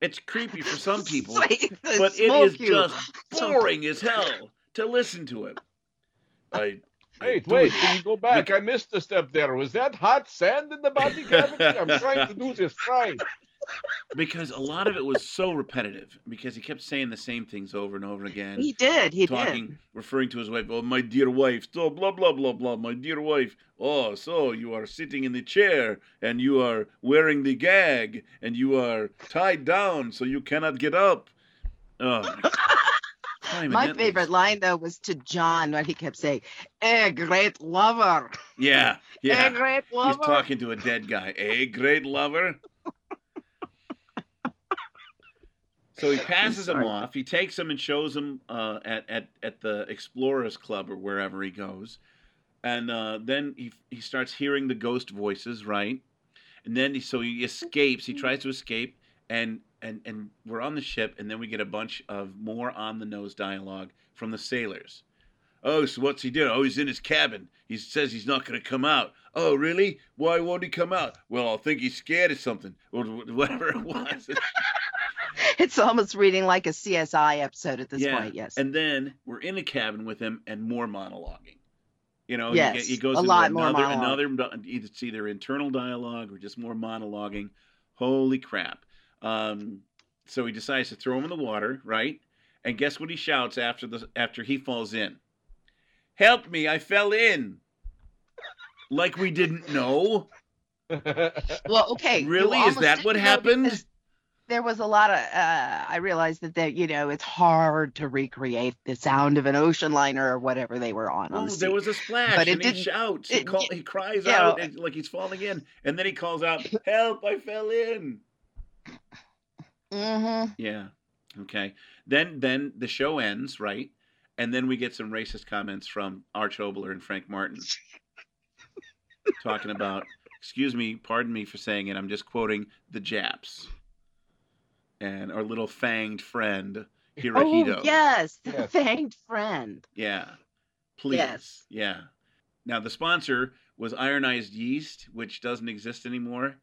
It's creepy for some people, but it is you. just boring as hell to listen to it. I Wait, do wait, can you go back? I missed a step there. Was that hot sand in the body cavity? I'm trying to do this right. Because a lot of it was so repetitive because he kept saying the same things over and over again. He did, he did. talking, referring to his wife. Oh, my dear wife. So blah blah blah blah. My dear wife. Oh, so you are sitting in the chair and you are wearing the gag and you are tied down so you cannot get up. Oh, my favorite line though was to John when he kept saying, "A great lover." Yeah, yeah. A great lover. He's talking to a dead guy. A great lover. So he passes him off. He takes him and shows him uh, at, at at the Explorers Club or wherever he goes, and uh, then he he starts hearing the ghost voices, right? And then he, so he escapes. He tries to escape, and and and we're on the ship, and then we get a bunch of more on the nose dialogue from the sailors. Oh, so what's he doing? Oh, he's in his cabin. He says he's not going to come out. Oh, really? Why won't he come out? Well, I think he's scared of something, or whatever it was. It's almost reading like a CSI episode at this yeah. point. Yes. And then we're in a cabin with him and more monologuing. You know, Yes, he, he goes a into lot more another, monologue. another, it's either internal dialogue or just more monologuing. Holy crap. Um, so he decides to throw him in the water, right? And guess what he shouts after the after he falls in? Help me, I fell in. Like we didn't know. well, okay. Really? Is that what happened? because There was a lot of. Uh, I realized that that you know it's hard to recreate the sound of an ocean liner or whatever they were on. on Oh, the there was a splash, But it and he shouts. He, call, he cries out and, like he's falling in, and then he calls out, "Help! I fell in." Mm-hmm. Yeah. Okay. Then then the show ends, right? And then we get some racist comments from Arch Oboler and Frank Martin talking about, excuse me, pardon me for saying it, I'm just quoting the Japs and our little fanged friend Hirohito. Oh yes, the Yes. fanged friend. Yeah. Please. Yes. Yeah. Now the sponsor was ironized yeast, which doesn't exist anymore,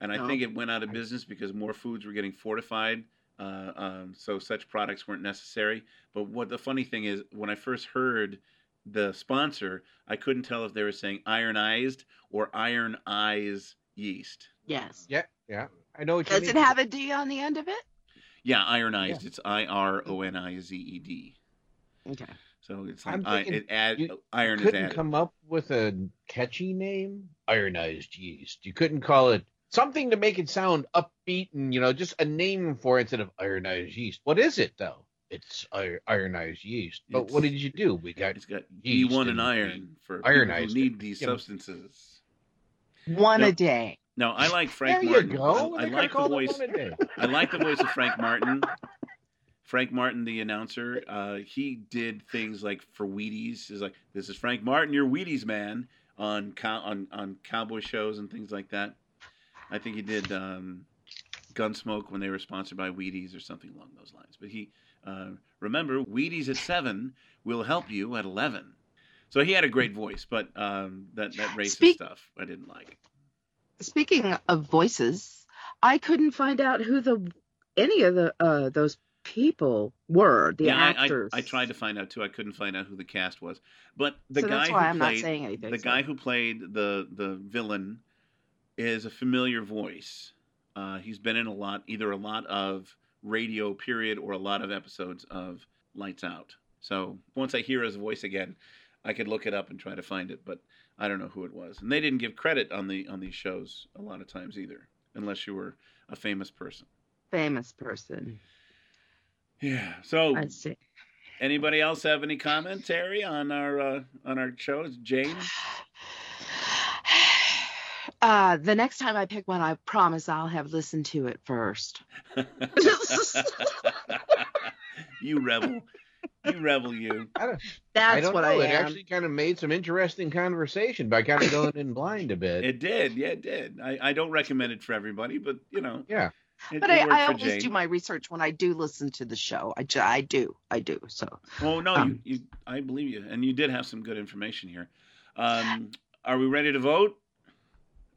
and I No. think it went out of business because more foods were getting fortified, uh, um, so such products weren't necessary. But what the funny thing is, when I first heard the sponsor, I couldn't tell if they were saying ironized or iron eyes yeast. Yes. Yeah, yeah. I know what Does it have a D on the end of it? Yeah, ironized. It's I R O N I Z E D. Okay. So it's like I'm I, thinking it add you iron couldn't added. come up with a catchy name? Ironized yeast. You couldn't call it something to make it sound upbeat and you know just a name for it instead of ironized yeast. What is it though? It's ironized yeast. But what did you do? We got it's got yeast E1 and and iron for people ironized who it, need these you substances. One No. a day. No, I like Frank There you Martin. go. I, I like the voice. one a day. I like the voice of Frank Martin. Frank Martin, the announcer, uh, he did things like for Wheaties. Is like, this is Frank Martin, your Wheaties man, on cow- on on cowboy shows and things like that. I think he did um, Gunsmoke when they were sponsored by Wheaties or something along those lines. But he uh, remember Wheaties at seven will help you at eleven. So he had a great voice, but um, that that racist Speak- stuff I didn't like. Speaking of voices, I couldn't find out who the any of the uh those people were. The yeah, actors. I, I, tried to find out too. I couldn't find out who the cast was. But the So guy that's why who I'm not played saying anything, the so- guy who played the the villain is a familiar voice. Uh, he's been in a lot, either a lot of radio period or a lot of episodes of Lights Out. So once I hear his voice again, I could look it up and try to find it. But I don't know who it was, and they didn't give credit on the on these shows a lot of times either, unless you were a famous person. famous person. Yeah. So I see. Anybody else have any commentary on our uh, on our shows, Jane? Uh, the next time I pick one, I promise I'll have listened to it first. you rebel. You rebel, you. I don't, That's I don't what know. I it am. actually kind of made some interesting conversation by kind of going in blind a bit. It did, yeah, it did. I, I don't recommend it for everybody, but you know, yeah. It, but it I, worked I always Jane. do my research when I do listen to the show. I, ju- I do. I do. So Well, no, Um, you, you, I believe you, and you did have some good information here. Um, are we ready to vote,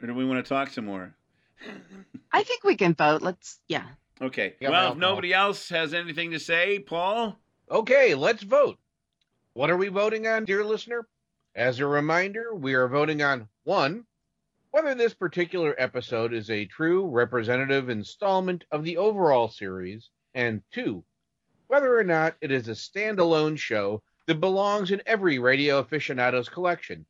or do we want to talk some more? I think we can vote. Let's, yeah. Okay. Yeah, well, well, if nobody else has anything to say, Paul. Okay, let's vote. What are we voting on, dear listener? As a reminder, we are voting on one, whether this particular episode is a true representative installment of the overall series, and two, whether or not it is a standalone show that belongs in every radio aficionado's collection.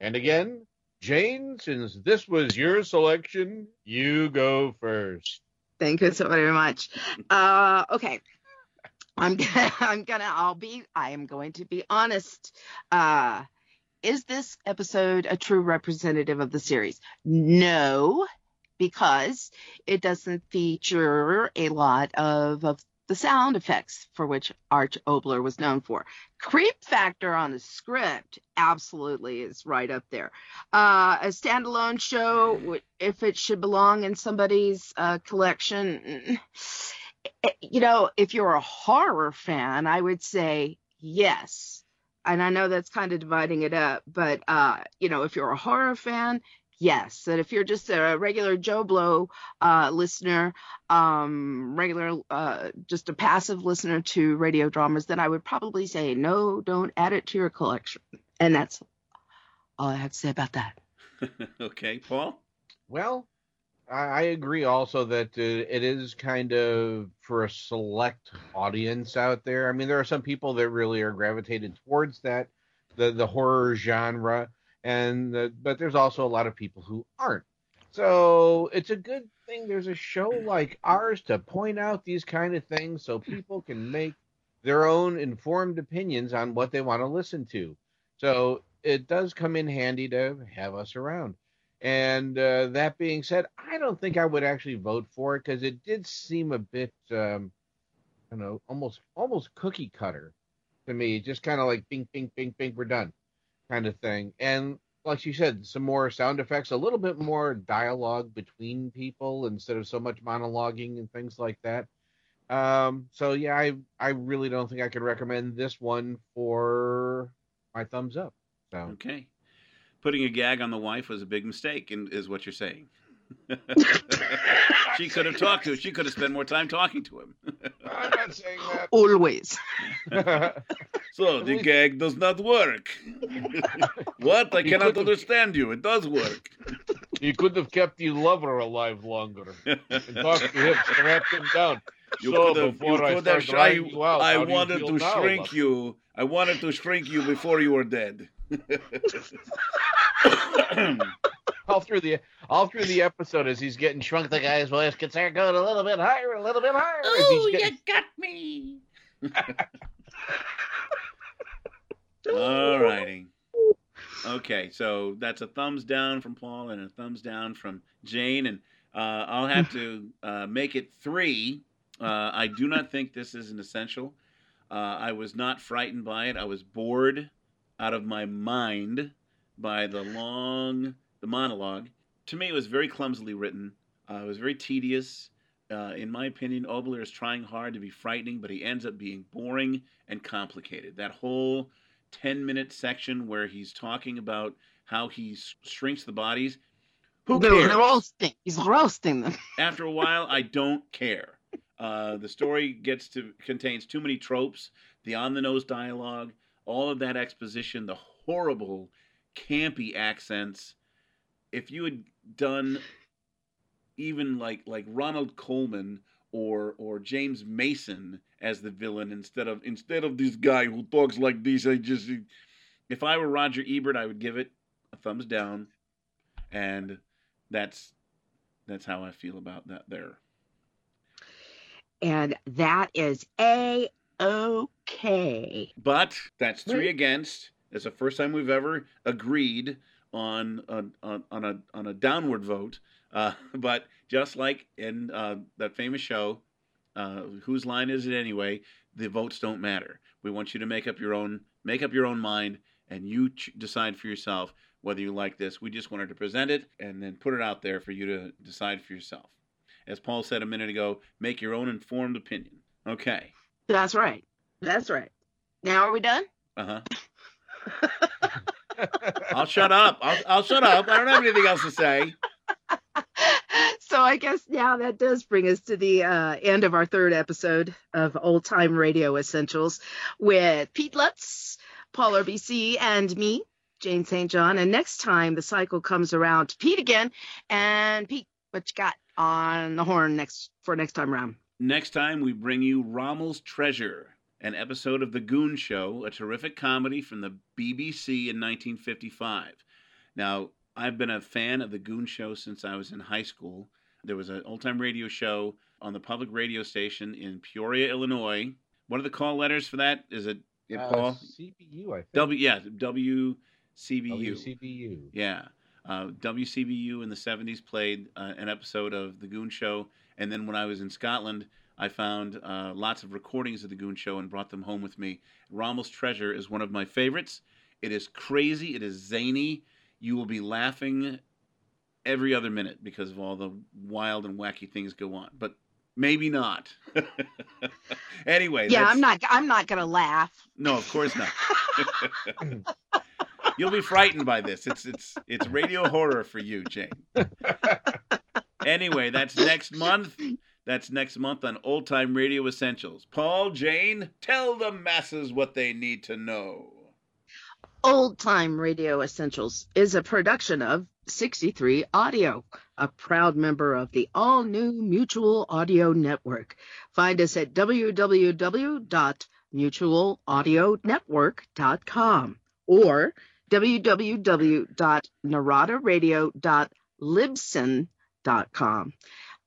And again, Jane, since this was your selection, you go first. Thank you so very much. Uh, okay. I'm gonna, I'm gonna, I'll be, I am going to be honest. Uh, is this episode a true representative of the series? No, because it doesn't feature a lot of, of the sound effects for which Arch Oboler was known for. Creep factor on the script absolutely is right up there. Uh, a standalone show, if it should belong in somebody's uh, collection, mm, you know, if you're a horror fan, I would say yes. And I know that's kind of dividing it up, but uh, you know, if you're a horror fan, yes. And if you're just a regular Joe Blow uh, listener, um, regular, uh, just a passive listener to radio dramas, then I would probably say no, don't add it to your collection. And that's all I have to say about that. okay, Paul. Well, I, agree also that uh, it is kind of for a select audience out there. I mean, there are some people that really are gravitated towards that, the the horror genre, and the, but there's also a lot of people who aren't. So it's a good thing there's a show like ours to point out these kind of things so people can make their own informed opinions on what they want to listen to. So it does come in handy to have us around. And uh, that being said, I don't think I would actually vote for it because it did seem a bit, um, I don't know, almost almost cookie cutter to me. Just kind of like bing, bing, bing, bing, we're done, kind of thing. And like you said, some more sound effects, a little bit more dialogue between people instead of so much monologuing and things like that. Um, so yeah, I I really don't think I could recommend this one for my thumbs up. So Okay. Putting a gag on the wife was a big mistake, and is what you're saying. she could have talked to. Him. She could have spent more time talking to him. I'm not saying that. Always. so the gag does not work. what? I cannot understand you. It does work. You could have kept your lover alive longer and talked to him, strapped him down. You so could have. You before I could have. start I, you out, I how you wanted to shrink you. I wanted to shrink you before you were dead. all through the all through the episode as he's getting shrunk, the guy's voice gets there going a little bit higher, a little bit higher. Oh, he's getting- got me. All righty. Okay, so that's a thumbs down from Paul and a thumbs down from Jane, and uh, I'll have to uh, make it three. Uh, I do not think this is an essential. Uh, I was not frightened by it. I was bored out of my mind by the long the monologue. To me, it was very clumsily written. Uh, it was very tedious. Uh, in my opinion, Oboler is trying hard to be frightening, but he ends up being boring and complicated. That whole 10 minute section where he's talking about how he s- shrinks the bodies. Who They're cares? roasting. He's roasting them. After a while, I don't care. Uh, the story gets to contains too many tropes, the on the nose dialogue, all of that exposition, the horrible, campy accents. If you had done even like like Ronald Colman or or James Mason as the villain instead of instead of this guy who talks like this, I just if I were Roger Ebert, I would give it a thumbs down, and that's that's how I feel about that there. And that is a okay. But that's three against. It's the first time we've ever agreed on a, on, on a on a downward vote. Uh, but just like in uh, that famous show, uh, whose line is it anyway? The votes don't matter. We want you to make up your own make up your own mind, and you ch- decide for yourself whether you like this. We just wanted to present it and then put it out there for you to decide for yourself. As Paul said a minute ago, make your own informed opinion. Okay. That's right. That's right. Now are we done? Uh huh. I'll shut up. I'll, I'll shut up. I don't have anything else to say. So I guess now that does bring us to the uh, end of our third episode of Old Time Radio Essentials with Pete Lutz, Paul RBC, and me, Jane St. John. And next time the cycle comes around to Pete again. And Pete, what you got on the horn next for next time around? Next time, we bring you Rommel's Treasure, an episode of The Goon Show, a terrific comedy from the BBC in 1955. Now, I've been a fan of The Goon Show since I was in high school. There was an old time radio show on the public radio station in Peoria, Illinois. What are the call letters for that? Is it, it Uh, Paul? CBU, I think. W, yeah, WCBU. WCBU. Yeah. Uh, WCBU in the 70s played uh, an episode of The Goon Show. And then when I was in Scotland, I found uh, lots of recordings of The Goon Show and brought them home with me. Rommel's Treasure is one of my favorites. It is crazy, it is zany. You will be laughing every other minute because of all the wild and wacky things go on. But maybe not. anyway, yeah, that's- I'm not. I'm not gonna laugh. no, of course not. You'll be frightened by this. It's it's it's radio horror for you, Jane. Anyway, that's next month. That's next month on Old Time Radio Essentials. Paul, Jane, tell the masses what they need to know. Old Time Radio Essentials is a production of 63 Audio, a proud member of the all new Mutual Audio Network. Find us at www.mutualaudionetwork.com or www.naradaradio.libsyn.com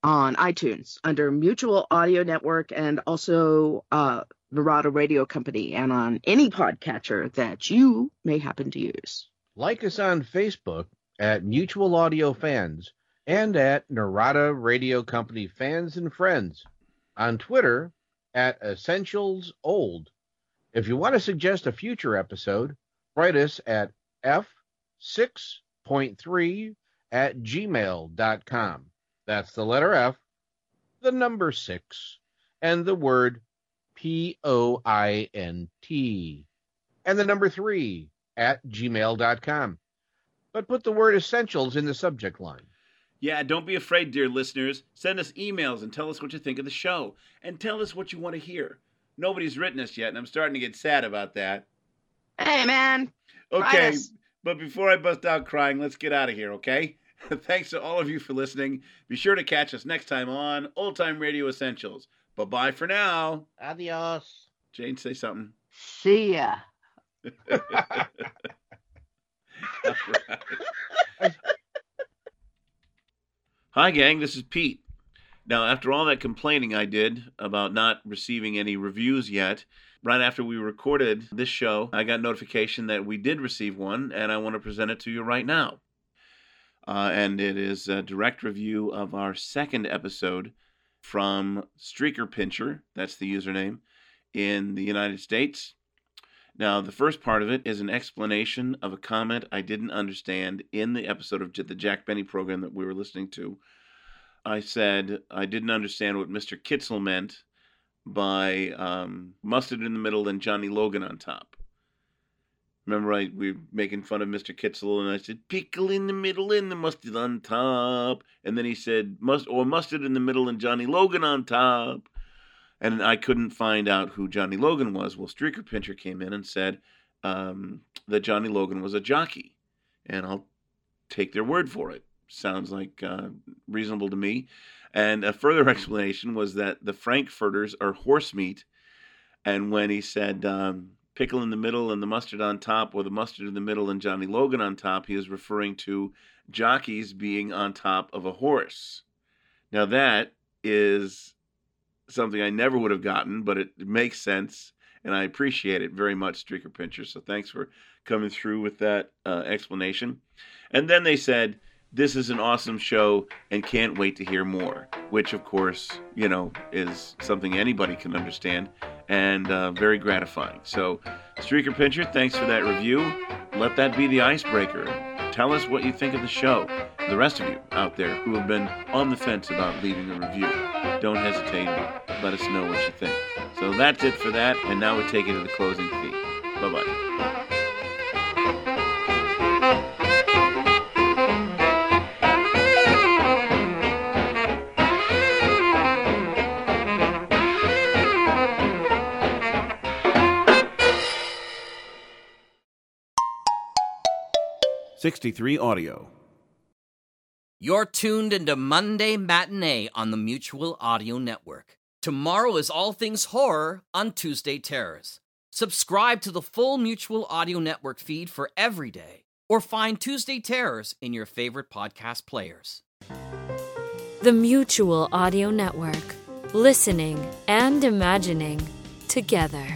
on iTunes under Mutual Audio Network and also uh, Narada Radio Company and on any podcatcher that you may happen to use. Like us on Facebook at Mutual Audio Fans and at Narada Radio Company Fans and Friends. On Twitter at Essentials Old. If you want to suggest a future episode, write us at f6.3 at gmail.com. That's the letter F, the number 6, and the word P O I N T, and the number 3 at gmail.com. But put the word essentials in the subject line. Yeah, don't be afraid, dear listeners. Send us emails and tell us what you think of the show. And tell us what you want to hear. Nobody's written us yet, and I'm starting to get sad about that. Hey, man. Okay, but before I bust out crying, let's get out of here, okay? Thanks to all of you for listening. Be sure to catch us next time on Old Time Radio Essentials. Bye bye for now. Adios. Jane, say something. See ya. Hi, gang. This is Pete. Now, after all that complaining I did about not receiving any reviews yet, right after we recorded this show, I got notification that we did receive one, and I want to present it to you right now. Uh, and it is a direct review of our second episode from Streaker Pincher, that's the username, in the United States. Now, the first part of it is an explanation of a comment I didn't understand in the episode of the Jack Benny program that we were listening to. I said I didn't understand what Mr. Kitzel meant by um, mustard in the middle and Johnny Logan on top. Remember, I we were making fun of Mr. Kitzel, and I said pickle in the middle and the mustard on top, and then he said must or mustard in the middle and Johnny Logan on top, and I couldn't find out who Johnny Logan was. Well, Streaker Pincher came in and said um, that Johnny Logan was a jockey, and I'll take their word for it. Sounds like uh, reasonable to me. And a further explanation was that the Frankfurters are horse meat, and when he said um, pickle in the middle and the mustard on top, or the mustard in the middle and Johnny Logan on top, he is referring to jockeys being on top of a horse. Now that is something I never would have gotten, but it, makes sense, and I appreciate it very much, Streaker Pincher. So thanks for coming through with that uh, explanation. And then they said this is an awesome show and can't wait to hear more, which, of course, you know, is something anybody can understand and uh, very gratifying. So, Streaker Pincher, thanks for that review. Let that be the icebreaker. Tell us what you think of the show. The rest of you out there who have been on the fence about leaving a review, don't hesitate. Let us know what you think. So that's it for that, and now we take it to the closing theme. Bye bye. 63 Audio. You're tuned into Monday Matinee on the Mutual Audio Network. Tomorrow is all things horror on Tuesday Terrors. Subscribe to the full Mutual Audio Network feed for every day, or find Tuesday Terrors in your favorite podcast players. The Mutual Audio Network. Listening and imagining together.